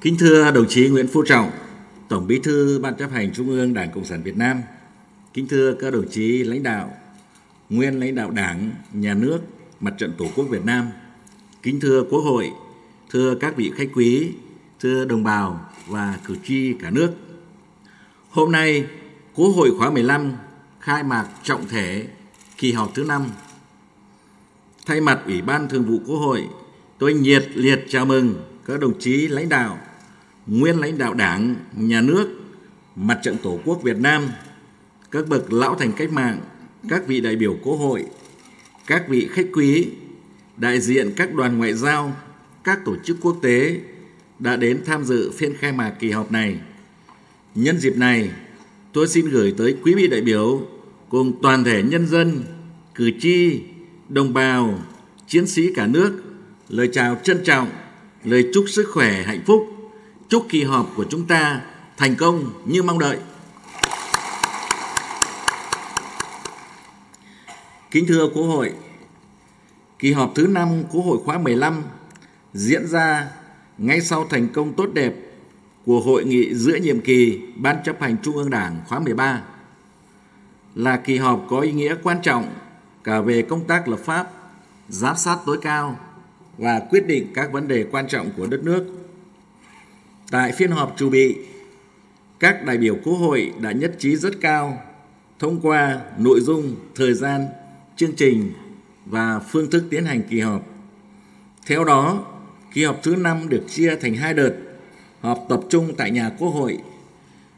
Kính thưa đồng chí Nguyễn Phú Trọng, Tổng Bí thư Ban chấp hành Trung ương Đảng Cộng sản Việt Nam, kính thưa các đồng chí lãnh đạo, nguyên lãnh đạo Đảng, Nhà nước, Mặt trận Tổ quốc Việt Nam, kính thưa Quốc hội, thưa các vị khách quý, thưa đồng bào và cử tri cả nước. Hôm nay, Quốc hội khóa 15 khai mạc trọng thể kỳ họp thứ 5. Thay mặt Ủy ban Thường vụ Quốc hội, tôi nhiệt liệt chào mừng các đồng chí lãnh đạo, nguyên lãnh đạo Đảng, Nhà nước, Mặt trận Tổ quốc Việt Nam, các bậc lão thành cách mạng, các vị đại biểu Quốc hội, các vị khách quý, đại diện các đoàn ngoại giao, các tổ chức quốc tế đã đến tham dự phiên khai mạc kỳ họp này. Nhân dịp này, tôi xin gửi tới quý vị đại biểu cùng toàn thể nhân dân, cử tri, đồng bào, chiến sĩ cả nước lời chào trân trọng, lời chúc sức khỏe, hạnh phúc, chúc kỳ họp của chúng ta thành công như mong đợi. Kính thưa Quốc hội, kỳ họp thứ 5 Quốc hội khóa 15 diễn ra ngay sau thành công tốt đẹp của hội nghị giữa nhiệm kỳ Ban chấp hành Trung ương Đảng khóa 13 là kỳ họp có ý nghĩa quan trọng cả về công tác lập pháp, giám sát tối cao và quyết định các vấn đề quan trọng của đất nước. Tại phiên họp chủ bị, các đại biểu Quốc hội đã nhất trí rất cao thông qua nội dung, thời gian, chương trình và phương thức tiến hành kỳ họp. Theo đó, kỳ họp thứ năm được chia thành hai đợt, họp tập trung tại nhà Quốc hội.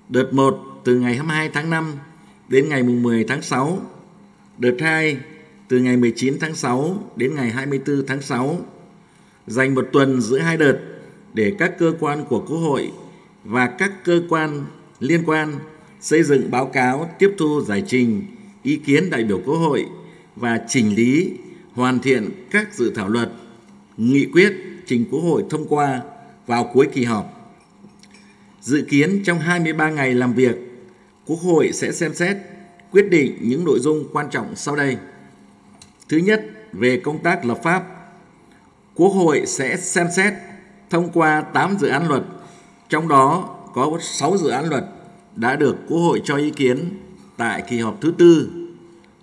Đợt 1 từ ngày 22 tháng 5 đến ngày 10 tháng 6, đợt 2 từ ngày 19 tháng 6 đến ngày 24 tháng 6 dành một tuần giữa hai đợt để các cơ quan của Quốc hội và các cơ quan liên quan xây dựng báo cáo tiếp thu giải trình ý kiến đại biểu Quốc hội và chỉnh lý hoàn thiện các dự thảo luật, nghị quyết trình Quốc hội thông qua vào cuối kỳ họp. Dự kiến trong 23 ngày làm việc, Quốc hội sẽ xem xét quyết định những nội dung quan trọng sau đây. Thứ nhất, về công tác lập pháp Quốc hội sẽ xem xét thông qua 8 dự án luật, trong đó có 6 dự án luật đã được Quốc hội cho ý kiến tại kỳ họp thứ tư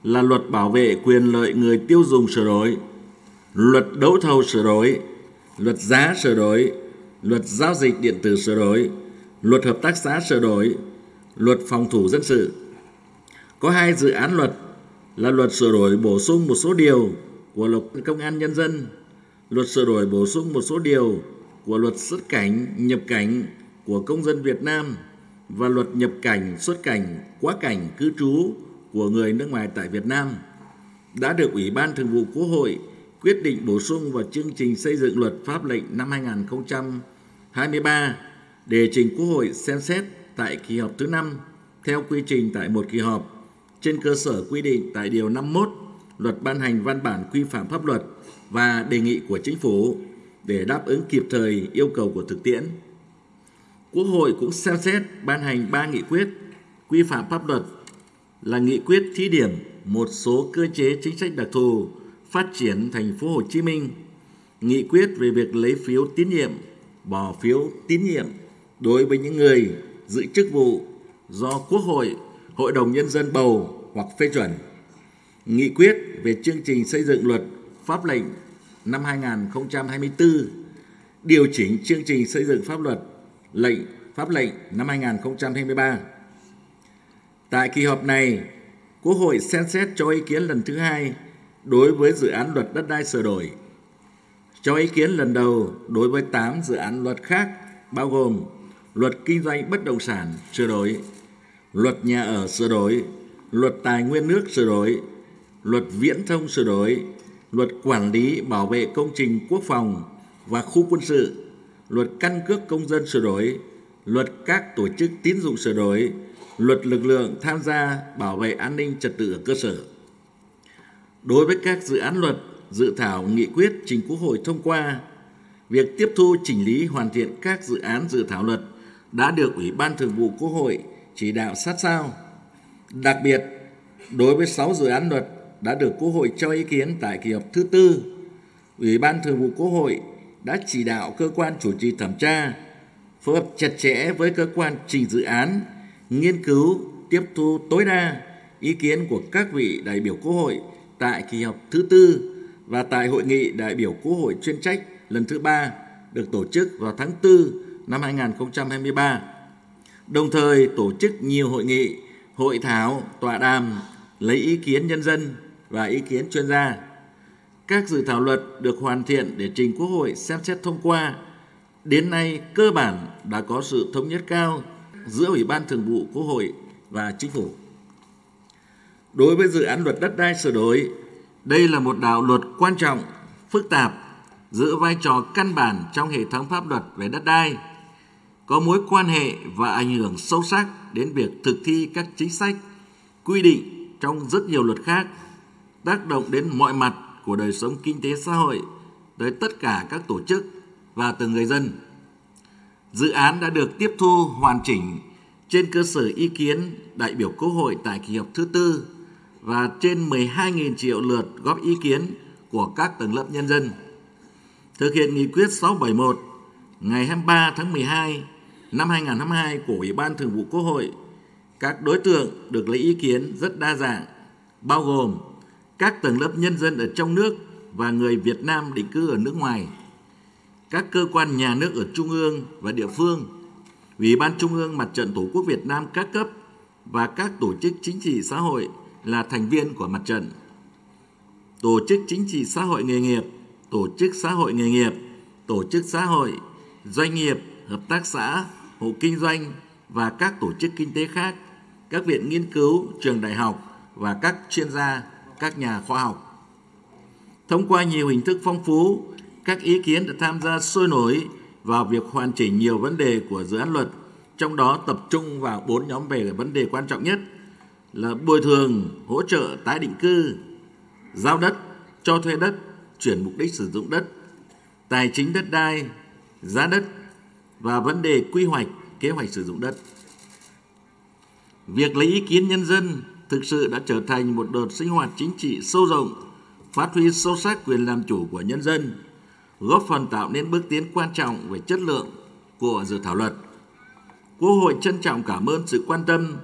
là luật bảo vệ quyền lợi người tiêu dùng sửa đổi, luật đấu thầu sửa đổi, luật giá sửa đổi, luật giao dịch điện tử sửa đổi, luật hợp tác xã sửa đổi, luật phòng thủ dân sự. Có hai dự án luật là luật sửa đổi bổ sung một số điều của luật công an nhân dân luật sửa đổi bổ sung một số điều của luật xuất cảnh, nhập cảnh của công dân Việt Nam và luật nhập cảnh, xuất cảnh, quá cảnh, cư trú của người nước ngoài tại Việt Nam đã được Ủy ban Thường vụ Quốc hội quyết định bổ sung vào chương trình xây dựng luật pháp lệnh năm 2023 để trình Quốc hội xem xét tại kỳ họp thứ năm theo quy trình tại một kỳ họp trên cơ sở quy định tại Điều 51 Luật ban hành văn bản quy phạm pháp luật và đề nghị của chính phủ để đáp ứng kịp thời yêu cầu của thực tiễn. Quốc hội cũng xem xét ban hành ba nghị quyết quy phạm pháp luật là nghị quyết thí điểm một số cơ chế chính sách đặc thù phát triển thành phố Hồ Chí Minh, nghị quyết về việc lấy phiếu tín nhiệm, bỏ phiếu tín nhiệm đối với những người giữ chức vụ do Quốc hội, Hội đồng Nhân dân bầu hoặc phê chuẩn, nghị quyết về chương trình xây dựng luật pháp lệnh năm 2024, điều chỉnh chương trình xây dựng pháp luật, lệnh pháp lệnh năm 2023. Tại kỳ họp này, Quốc hội xem xét cho ý kiến lần thứ hai đối với dự án luật đất đai sửa đổi, cho ý kiến lần đầu đối với 8 dự án luật khác bao gồm luật kinh doanh bất động sản sửa đổi, luật nhà ở sửa đổi, luật tài nguyên nước sửa đổi, luật viễn thông sửa đổi, luật quản lý bảo vệ công trình quốc phòng và khu quân sự, luật căn cước công dân sửa đổi, luật các tổ chức tín dụng sửa đổi, luật lực lượng tham gia bảo vệ an ninh trật tự ở cơ sở. Đối với các dự án luật, dự thảo nghị quyết trình Quốc hội thông qua, việc tiếp thu chỉnh lý hoàn thiện các dự án dự thảo luật đã được Ủy ban Thường vụ Quốc hội chỉ đạo sát sao. Đặc biệt, đối với 6 dự án luật đã được Quốc hội cho ý kiến tại kỳ họp thứ tư, Ủy ban Thường vụ Quốc hội đã chỉ đạo cơ quan chủ trì thẩm tra phối hợp chặt chẽ với cơ quan trình dự án, nghiên cứu, tiếp thu tối đa ý kiến của các vị đại biểu Quốc hội tại kỳ họp thứ tư và tại hội nghị đại biểu Quốc hội chuyên trách lần thứ ba được tổ chức vào tháng 4 năm 2023. Đồng thời tổ chức nhiều hội nghị, hội thảo, tọa đàm lấy ý kiến nhân dân và ý kiến chuyên gia. Các dự thảo luật được hoàn thiện để trình Quốc hội xem xét thông qua. Đến nay cơ bản đã có sự thống nhất cao giữa Ủy ban Thường vụ Quốc hội và Chính phủ. Đối với dự án luật đất đai sửa đổi, đây là một đạo luật quan trọng, phức tạp, giữ vai trò căn bản trong hệ thống pháp luật về đất đai, có mối quan hệ và ảnh hưởng sâu sắc đến việc thực thi các chính sách, quy định trong rất nhiều luật khác, tác động đến mọi mặt của đời sống kinh tế xã hội tới tất cả các tổ chức và từng người dân. Dự án đã được tiếp thu hoàn chỉnh trên cơ sở ý kiến đại biểu Quốc hội tại kỳ họp thứ tư và trên 12.000 triệu lượt góp ý kiến của các tầng lớp nhân dân. Thực hiện nghị quyết 671 ngày 23 tháng 12 năm 2022 của Ủy ban Thường vụ Quốc hội, các đối tượng được lấy ý kiến rất đa dạng, bao gồm các tầng lớp nhân dân ở trong nước và người Việt Nam định cư ở nước ngoài, các cơ quan nhà nước ở trung ương và địa phương, Ủy ban Trung ương Mặt trận Tổ quốc Việt Nam các cấp và các tổ chức chính trị xã hội là thành viên của mặt trận. Tổ chức chính trị xã hội nghề nghiệp, tổ chức xã hội nghề nghiệp, tổ chức xã hội, doanh nghiệp, hợp tác xã, hộ kinh doanh và các tổ chức kinh tế khác, các viện nghiên cứu, trường đại học và các chuyên gia, các nhà khoa học. Thông qua nhiều hình thức phong phú, các ý kiến đã tham gia sôi nổi vào việc hoàn chỉnh nhiều vấn đề của dự án luật, trong đó tập trung vào bốn nhóm về vấn đề quan trọng nhất là bồi thường, hỗ trợ tái định cư, giao đất, cho thuê đất, chuyển mục đích sử dụng đất, tài chính đất đai, giá đất và vấn đề quy hoạch, kế hoạch sử dụng đất. Việc lấy ý kiến nhân dân thực sự đã trở thành một đợt sinh hoạt chính trị sâu rộng, phát huy sâu sắc quyền làm chủ của nhân dân, góp phần tạo nên bước tiến quan trọng về chất lượng của dự thảo luật. Quốc hội trân trọng cảm ơn sự quan tâm,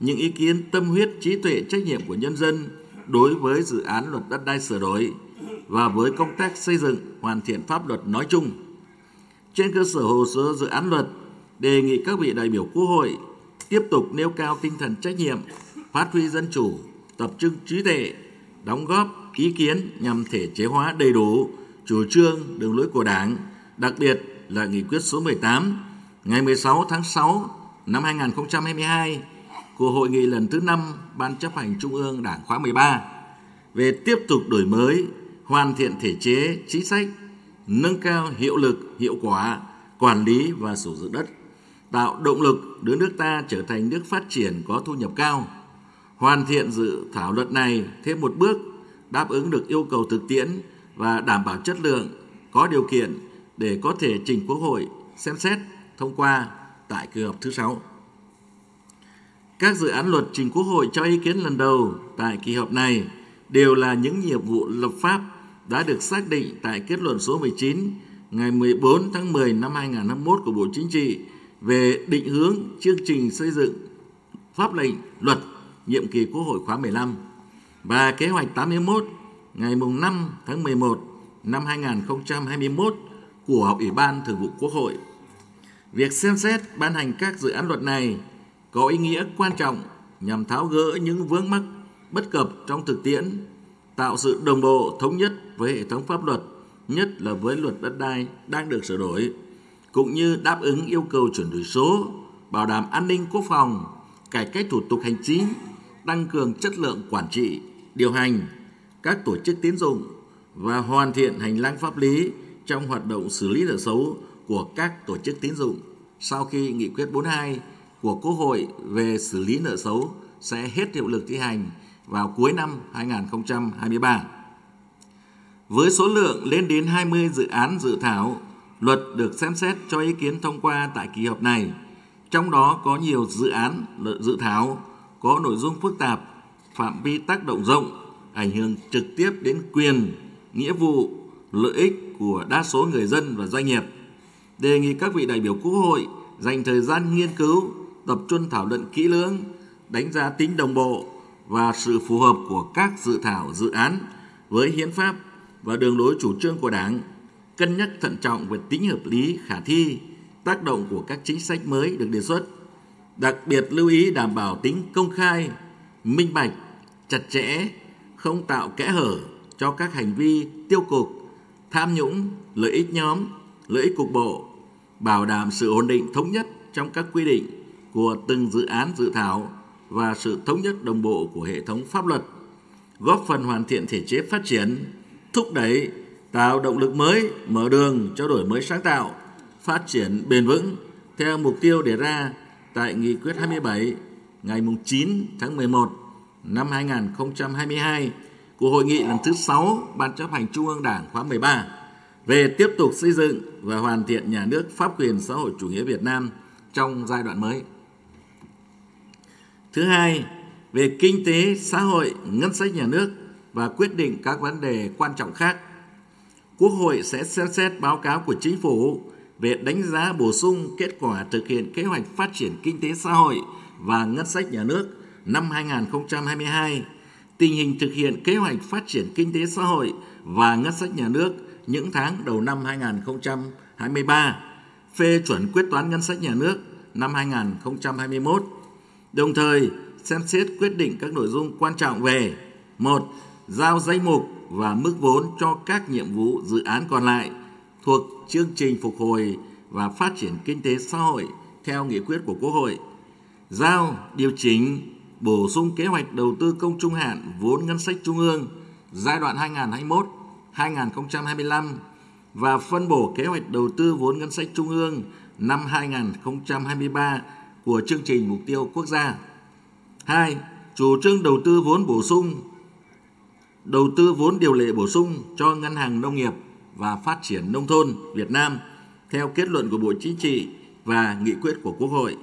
những ý kiến tâm huyết, trí tuệ, trách nhiệm của nhân dân đối với dự án luật đất đai sửa đổi và với công tác xây dựng hoàn thiện pháp luật nói chung. Trên cơ sở hồ sơ dự án luật, đề nghị các vị đại biểu Quốc hội tiếp tục nêu cao tinh thần trách nhiệm, phát huy dân chủ, tập trung trí tuệ, đóng góp ý kiến nhằm thể chế hóa đầy đủ chủ trương, đường lối của Đảng, đặc biệt là nghị quyết số 18 ngày 16 tháng 6 năm 2022 của hội nghị lần thứ 5 Ban chấp hành Trung ương Đảng khóa 13 về tiếp tục đổi mới, hoàn thiện thể chế, chính sách, nâng cao hiệu lực, hiệu quả, quản lý và sử dụng đất, tạo động lực đưa nước ta trở thành nước phát triển có thu nhập cao. Hoàn thiện dự thảo luật này thêm một bước đáp ứng được yêu cầu thực tiễn và đảm bảo chất lượng, có điều kiện để có thể trình Quốc hội xem xét thông qua tại kỳ họp thứ sáu. Các dự án luật trình Quốc hội cho ý kiến lần đầu tại kỳ họp này đều là những nhiệm vụ lập pháp đã được xác định tại kết luận số 19 ngày 14 tháng 10 năm 2021 của Bộ Chính trị về định hướng chương trình xây dựng pháp lệnh luật nhiệm kỳ Quốc hội khóa 15 và kế hoạch 81 ngày 5 tháng 11 năm 2021 của Ủy ban Thường vụ Quốc hội. Việc xem xét ban hành các dự án luật này có ý nghĩa quan trọng nhằm tháo gỡ những vướng mắc bất cập trong thực tiễn, tạo sự đồng bộ thống nhất với hệ thống pháp luật, nhất là với luật đất đai đang được sửa đổi, cũng như đáp ứng yêu cầu chuyển đổi số, bảo đảm an ninh quốc phòng, cải cách thủ tục hành chính, tăng cường chất lượng quản trị, điều hành các tổ chức tín dụng và hoàn thiện hành lang pháp lý trong hoạt động xử lý nợ xấu của các tổ chức tín dụng sau khi nghị quyết 42 của Quốc hội về xử lý nợ xấu sẽ hết hiệu lực thi hành vào cuối năm 2023. Với số lượng lên đến 20 dự án dự thảo, luật được xem xét cho ý kiến thông qua tại kỳ họp này. Trong đó có nhiều dự án dự thảo có nội dung phức tạp, phạm vi tác động rộng, ảnh hưởng trực tiếp đến quyền, nghĩa vụ, lợi ích của đa số người dân và doanh nghiệp. Đề nghị các vị đại biểu Quốc hội dành thời gian nghiên cứu, tập trung thảo luận kỹ lưỡng, đánh giá tính đồng bộ và sự phù hợp của các dự thảo dự án với hiến pháp và đường lối chủ trương của Đảng, cân nhắc thận trọng về tính hợp lý, khả thi, tác động của các chính sách mới được đề xuất. Đặc biệt lưu ý đảm bảo tính công khai, minh bạch, chặt chẽ, không tạo kẽ hở cho các hành vi tiêu cực, tham nhũng, lợi ích nhóm, lợi ích cục bộ, bảo đảm sự ổn định thống nhất trong các quy định của từng dự án dự thảo và sự thống nhất đồng bộ của hệ thống pháp luật, góp phần hoàn thiện thể chế phát triển, thúc đẩy tạo động lực mới, mở đường cho đổi mới sáng tạo, phát triển bền vững theo mục tiêu đề ra tại Nghị quyết 27 ngày 9 tháng 11 năm 2022 của Hội nghị lần thứ 6 Ban chấp hành Trung ương Đảng khóa 13 về tiếp tục xây dựng và hoàn thiện nhà nước pháp quyền xã hội chủ nghĩa Việt Nam trong giai đoạn mới. Thứ hai, về kinh tế, xã hội, ngân sách nhà nước và quyết định các vấn đề quan trọng khác. Quốc hội sẽ xem xét báo cáo của chính phủ về đánh giá bổ sung kết quả thực hiện kế hoạch phát triển kinh tế xã hội và ngân sách nhà nước năm 2022, tình hình thực hiện kế hoạch phát triển kinh tế xã hội và ngân sách nhà nước những tháng đầu năm 2023, phê chuẩn quyết toán ngân sách nhà nước năm 2021, đồng thời xem xét quyết định các nội dung quan trọng về một Giao danh mục và mức vốn cho các nhiệm vụ dự án còn lại thuộc chương trình phục hồi và phát triển kinh tế xã hội theo nghị quyết của Quốc hội. Giao điều chỉnh bổ sung kế hoạch đầu tư công trung hạn vốn ngân sách trung ương giai đoạn 2021-2025 và phân bổ kế hoạch đầu tư vốn ngân sách trung ương năm 2023 của chương trình mục tiêu quốc gia. 2. Chủ trương đầu tư vốn bổ sung, đầu tư vốn điều lệ bổ sung cho Ngân hàng Nông nghiệp và Phát triển Nông thôn Việt Nam theo kết luận của Bộ Chính trị và nghị quyết của Quốc hội.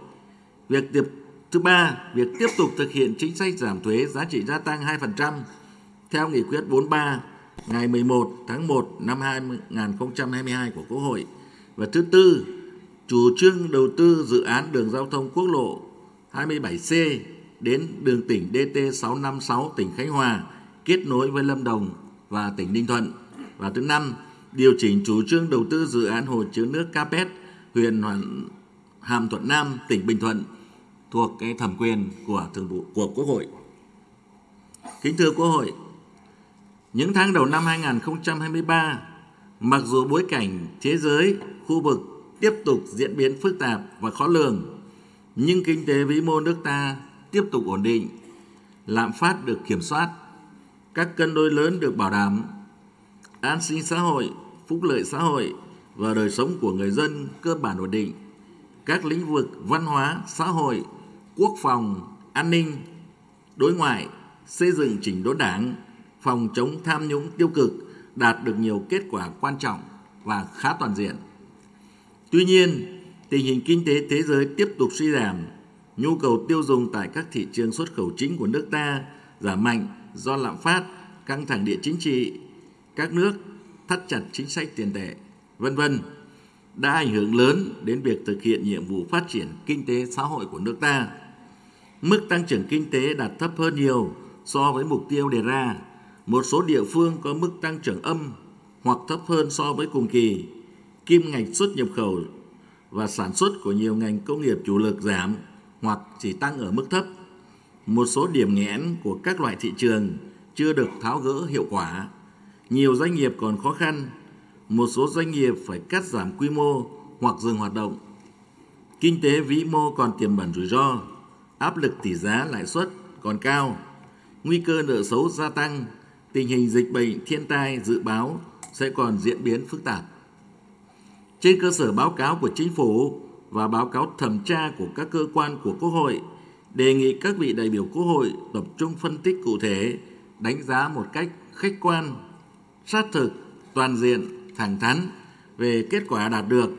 Việc tiếp Thứ ba, việc tiếp tục thực hiện chính sách giảm thuế giá trị gia tăng 2% theo nghị quyết 43 ngày 11 tháng 1 năm 2022 của Quốc hội. Và thứ tư, chủ trương đầu tư dự án đường giao thông quốc lộ 27C đến đường tỉnh DT 656 tỉnh Khánh Hòa kết nối với Lâm Đồng và tỉnh Ninh Thuận. Và thứ năm, điều chỉnh chủ trương đầu tư dự án hồ chứa nước Capet, huyện Hàm Thuận Nam, tỉnh Bình Thuận thuộc cái thẩm quyền của thường vụ của Quốc hội. Kính thưa Quốc hội, những tháng đầu năm 2023, mặc dù bối cảnh thế giới, khu vực tiếp tục diễn biến phức tạp và khó lường, nhưng kinh tế vĩ mô nước ta tiếp tục ổn định, lạm phát được kiểm soát, các cân đối lớn được bảo đảm, an sinh xã hội, phúc lợi xã hội và đời sống của người dân cơ bản ổn định. Các lĩnh vực văn hóa, xã hội, quốc phòng, an ninh, đối ngoại, xây dựng chỉnh đốn đảng, phòng chống tham nhũng tiêu cực đạt được nhiều kết quả quan trọng và khá toàn diện. Tuy nhiên, tình hình kinh tế thế giới tiếp tục suy giảm, nhu cầu tiêu dùng tại các thị trường xuất khẩu chính của nước ta giảm mạnh do lạm phát, căng thẳng địa chính trị, các nước thắt chặt chính sách tiền tệ, vân vân đã ảnh hưởng lớn đến việc thực hiện nhiệm vụ phát triển kinh tế xã hội của nước ta. Mức tăng trưởng kinh tế đạt thấp hơn nhiều so với mục tiêu đề ra. Một số địa phương có mức tăng trưởng âm hoặc thấp hơn so với cùng kỳ. Kim ngạch xuất nhập khẩu và sản xuất của nhiều ngành công nghiệp chủ lực giảm hoặc chỉ tăng ở mức thấp. Một số điểm nghẽn của các loại thị trường chưa được tháo gỡ hiệu quả. Nhiều doanh nghiệp còn khó khăn, một số doanh nghiệp phải cắt giảm quy mô hoặc dừng hoạt động. Kinh tế vĩ mô còn tiềm ẩn rủi ro, áp lực tỷ giá lãi suất còn cao, nguy cơ nợ xấu gia tăng, tình hình dịch bệnh thiên tai dự báo sẽ còn diễn biến phức tạp. Trên cơ sở báo cáo của chính phủ và báo cáo thẩm tra của các cơ quan của Quốc hội, đề nghị các vị đại biểu Quốc hội tập trung phân tích cụ thể, đánh giá một cách khách quan, sát thực, toàn diện, thẳng thắn về kết quả đạt được,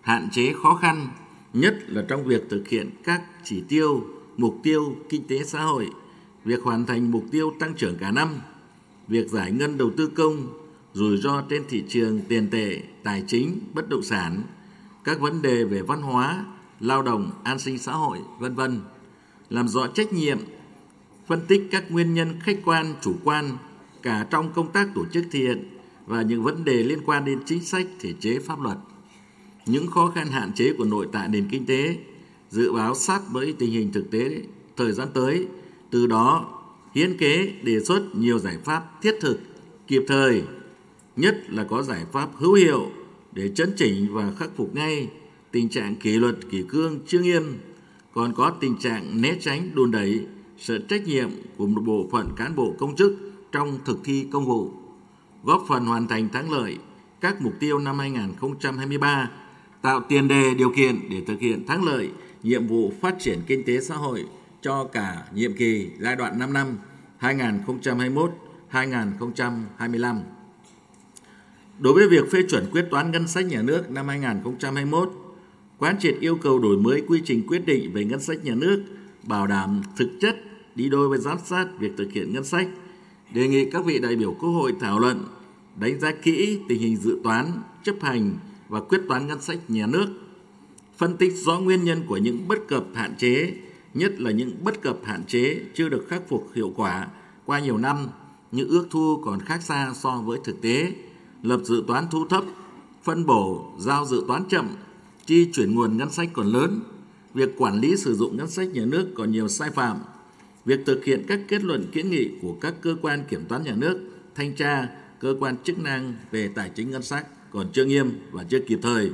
hạn chế khó khăn, nhất là trong việc thực hiện các chỉ tiêu mục tiêu kinh tế xã hội, việc hoàn thành mục tiêu tăng trưởng cả năm, việc giải ngân đầu tư công, rủi ro trên thị trường tiền tệ, tài chính, bất động sản, các vấn đề về văn hóa, lao động, an sinh xã hội, vân vân, làm rõ trách nhiệm, phân tích các nguyên nhân khách quan, chủ quan cả trong công tác tổ chức thi hiện và những vấn đề liên quan đến chính sách, thể chế, pháp luật. Những khó khăn hạn chế của nội tại nền kinh tế, dự báo sát với tình hình thực tế thời gian tới, từ đó hiến kế đề xuất nhiều giải pháp thiết thực, kịp thời, nhất là có giải pháp hữu hiệu để chấn chỉnh và khắc phục ngay tình trạng kỷ luật kỷ cương chưa nghiêm, còn có tình trạng né tránh đùn đẩy sự trách nhiệm của một bộ phận cán bộ công chức trong thực thi công vụ, góp phần hoàn thành thắng lợi các mục tiêu năm 2023, tạo tiền đề điều kiện để thực hiện thắng lợi nhiệm vụ phát triển kinh tế xã hội cho cả nhiệm kỳ giai đoạn 5 năm 2021-2025. Đối với việc phê chuẩn quyết toán ngân sách nhà nước năm 2021, quán triệt yêu cầu đổi mới quy trình quyết định về ngân sách nhà nước, bảo đảm thực chất đi đôi với giám sát việc thực hiện ngân sách, đề nghị các vị đại biểu Quốc hội thảo luận, đánh giá kỹ tình hình dự toán, chấp hành và quyết toán ngân sách nhà nước, phân tích rõ nguyên nhân của những bất cập hạn chế, nhất là những bất cập hạn chế chưa được khắc phục hiệu quả qua nhiều năm như ước thu còn khác xa so với thực tế, lập dự toán thu thấp, phân bổ, giao dự toán chậm, chi chuyển nguồn ngân sách còn lớn, việc quản lý sử dụng ngân sách nhà nước còn nhiều sai phạm, việc thực hiện các kết luận kiến nghị của các cơ quan kiểm toán nhà nước, thanh tra, cơ quan chức năng về tài chính ngân sách còn chưa nghiêm và chưa kịp thời.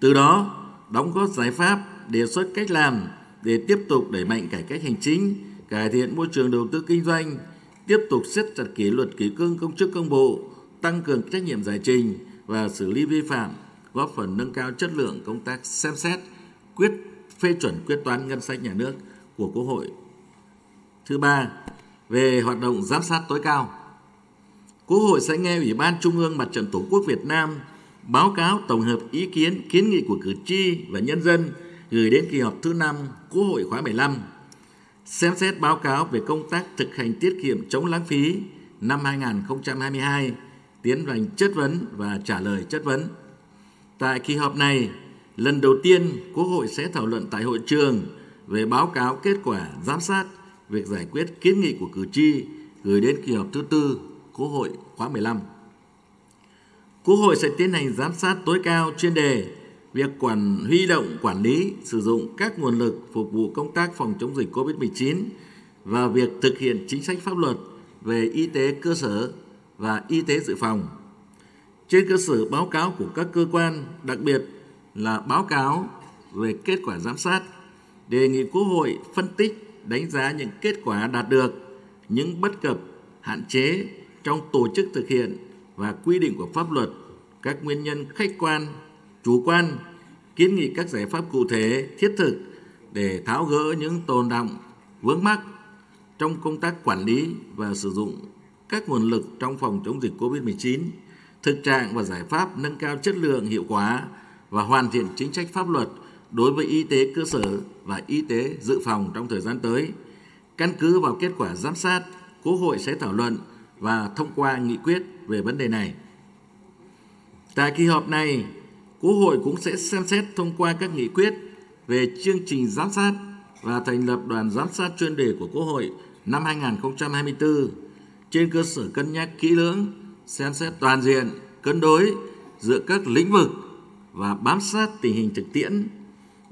Từ đó, đóng góp giải pháp, đề xuất cách làm để tiếp tục đẩy mạnh cải cách hành chính, cải thiện môi trường đầu tư kinh doanh, tiếp tục siết chặt kỷ luật kỷ cương công chức công bộ, tăng cường trách nhiệm giải trình và xử lý vi phạm, góp phần nâng cao chất lượng công tác xem xét, quyết phê chuẩn quyết toán ngân sách nhà nước của Quốc hội. Thứ ba, về hoạt động giám sát tối cao. Quốc hội sẽ nghe Ủy ban Trung ương Mặt trận Tổ quốc Việt Nam báo cáo tổng hợp ý kiến, kiến nghị của cử tri và nhân dân gửi đến kỳ họp thứ năm Quốc hội khóa 15 xem xét báo cáo về công tác thực hành tiết kiệm chống lãng phí năm 2022, tiến hành chất vấn và trả lời chất vấn. Tại kỳ họp này, lần đầu tiên Quốc hội sẽ thảo luận tại hội trường về báo cáo kết quả giám sát việc giải quyết kiến nghị của cử tri gửi đến kỳ họp thứ tư Quốc hội khóa 15. Quốc hội sẽ tiến hành giám sát tối cao chuyên đề việc quản huy động quản lý sử dụng các nguồn lực phục vụ công tác phòng chống dịch COVID-19 và việc thực hiện chính sách pháp luật về y tế cơ sở và y tế dự phòng. Trên cơ sở báo cáo của các cơ quan, đặc biệt là báo cáo về kết quả giám sát, đề nghị Quốc hội phân tích, đánh giá những kết quả đạt được, những bất cập, hạn chế trong tổ chức thực hiện và quy định của pháp luật, các nguyên nhân khách quan chủ quan, kiến nghị các giải pháp cụ thể, thiết thực để tháo gỡ những tồn động, vướng mắc trong công tác quản lý và sử dụng các nguồn lực trong phòng chống dịch COVID-19, thực trạng và giải pháp nâng cao chất lượng hiệu quả và hoàn thiện chính sách pháp luật đối với y tế cơ sở và y tế dự phòng trong thời gian tới. Căn cứ vào kết quả giám sát, Quốc hội sẽ thảo luận và thông qua nghị quyết về vấn đề này. Tại kỳ họp này, Quốc hội cũng sẽ xem xét thông qua các nghị quyết về chương trình giám sát và thành lập đoàn giám sát chuyên đề của Quốc hội năm 2024 trên cơ sở cân nhắc kỹ lưỡng, xem xét toàn diện, cân đối giữa các lĩnh vực và bám sát tình hình thực tiễn.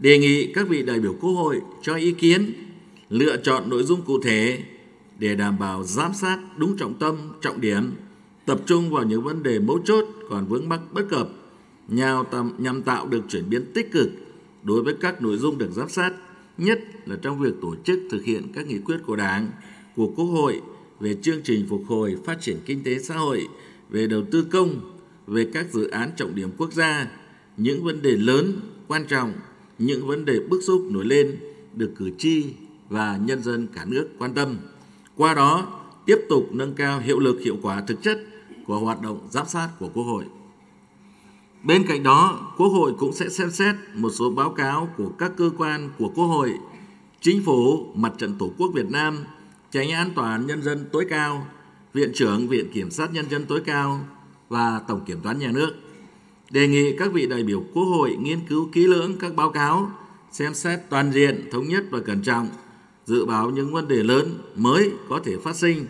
Đề nghị các vị đại biểu Quốc hội cho ý kiến, lựa chọn nội dung cụ thể để đảm bảo giám sát đúng trọng tâm, trọng điểm, tập trung vào những vấn đề mấu chốt còn vướng mắc bất cập nhằm tạo được chuyển biến tích cực đối với các nội dung được giám sát, nhất là trong việc tổ chức thực hiện các nghị quyết của Đảng, của Quốc hội về chương trình phục hồi phát triển kinh tế xã hội, về đầu tư công, về các dự án trọng điểm quốc gia, những vấn đề lớn, quan trọng, những vấn đề bức xúc nổi lên được cử tri và nhân dân cả nước quan tâm. Qua đó, tiếp tục nâng cao hiệu lực hiệu quả thực chất của hoạt động giám sát của Quốc hội. Bên cạnh đó, Quốc hội cũng sẽ xem xét một số báo cáo của các cơ quan của Quốc hội, Chính phủ, Mặt trận Tổ quốc Việt Nam, Tránh án Tòa án Nhân dân tối cao, Viện trưởng Viện Kiểm sát Nhân dân tối cao và Tổng Kiểm toán Nhà nước. Đề nghị các vị đại biểu Quốc hội nghiên cứu kỹ lưỡng các báo cáo, xem xét toàn diện, thống nhất và cẩn trọng, dự báo những vấn đề lớn mới có thể phát sinh,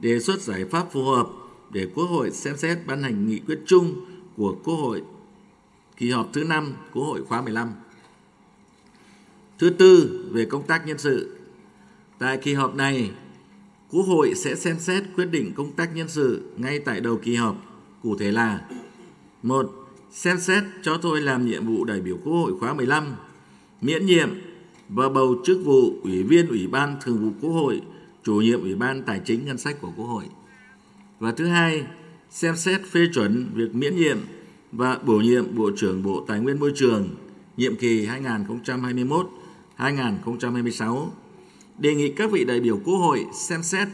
đề xuất giải pháp phù hợp để Quốc hội xem xét ban hành nghị quyết chung của Quốc hội kỳ họp thứ 5 Quốc hội khóa 15. Thứ tư, về công tác nhân sự. Tại kỳ họp này, Quốc hội sẽ xem xét quyết định công tác nhân sự ngay tại đầu kỳ họp, cụ thể là một Xem xét cho tôi làm nhiệm vụ đại biểu Quốc hội khóa 15, miễn nhiệm và bầu chức vụ Ủy viên Ủy ban Thường vụ Quốc hội, chủ nhiệm Ủy ban Tài chính Ngân sách của Quốc hội. Và thứ hai, xem xét phê chuẩn việc miễn nhiệm và bổ nhiệm Bộ trưởng Bộ Tài nguyên Môi trường nhiệm kỳ 2021-2026. Đề nghị các vị đại biểu Quốc hội xem xét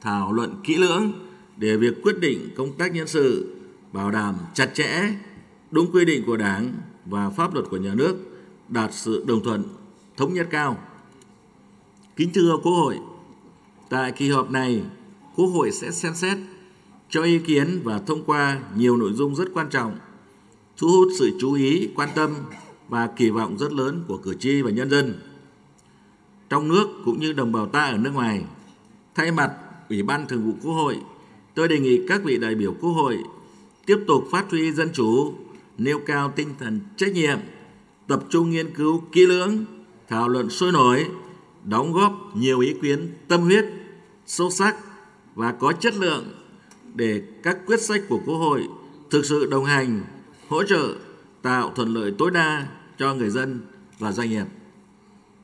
thảo luận kỹ lưỡng để việc quyết định công tác nhân sự bảo đảm chặt chẽ, đúng quy định của Đảng và pháp luật của nhà nước, đạt sự đồng thuận thống nhất cao. Kính thưa Quốc hội, tại kỳ họp này, Quốc hội sẽ xem xét cho ý kiến và thông qua nhiều nội dung rất quan trọng, thu hút sự chú ý, quan tâm và kỳ vọng rất lớn của cử tri và nhân dân. Trong nước cũng như đồng bào ta ở nước ngoài, thay mặt Ủy ban Thường vụ Quốc hội, tôi đề nghị các vị đại biểu Quốc hội tiếp tục phát huy dân chủ, nêu cao tinh thần trách nhiệm, tập trung nghiên cứu kỹ lưỡng, thảo luận sôi nổi, đóng góp nhiều ý kiến tâm huyết, sâu sắc và có chất lượng để các quyết sách của Quốc hội thực sự đồng hành, hỗ trợ, tạo thuận lợi tối đa cho người dân và doanh nghiệp.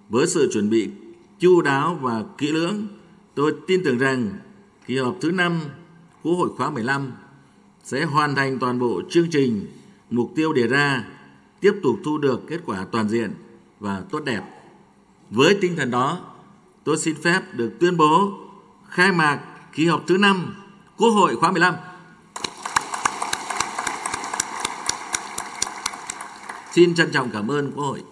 Với sự chuẩn bị chu đáo và kỹ lưỡng, tôi tin tưởng rằng kỳ họp thứ năm Quốc hội khóa 15 sẽ hoàn thành toàn bộ chương trình, mục tiêu đề ra, tiếp tục thu được kết quả toàn diện và tốt đẹp. Với tinh thần đó, tôi xin phép được tuyên bố khai mạc kỳ họp thứ 5 Quốc hội khóa 15. Xin trân trọng cảm ơn Quốc hội.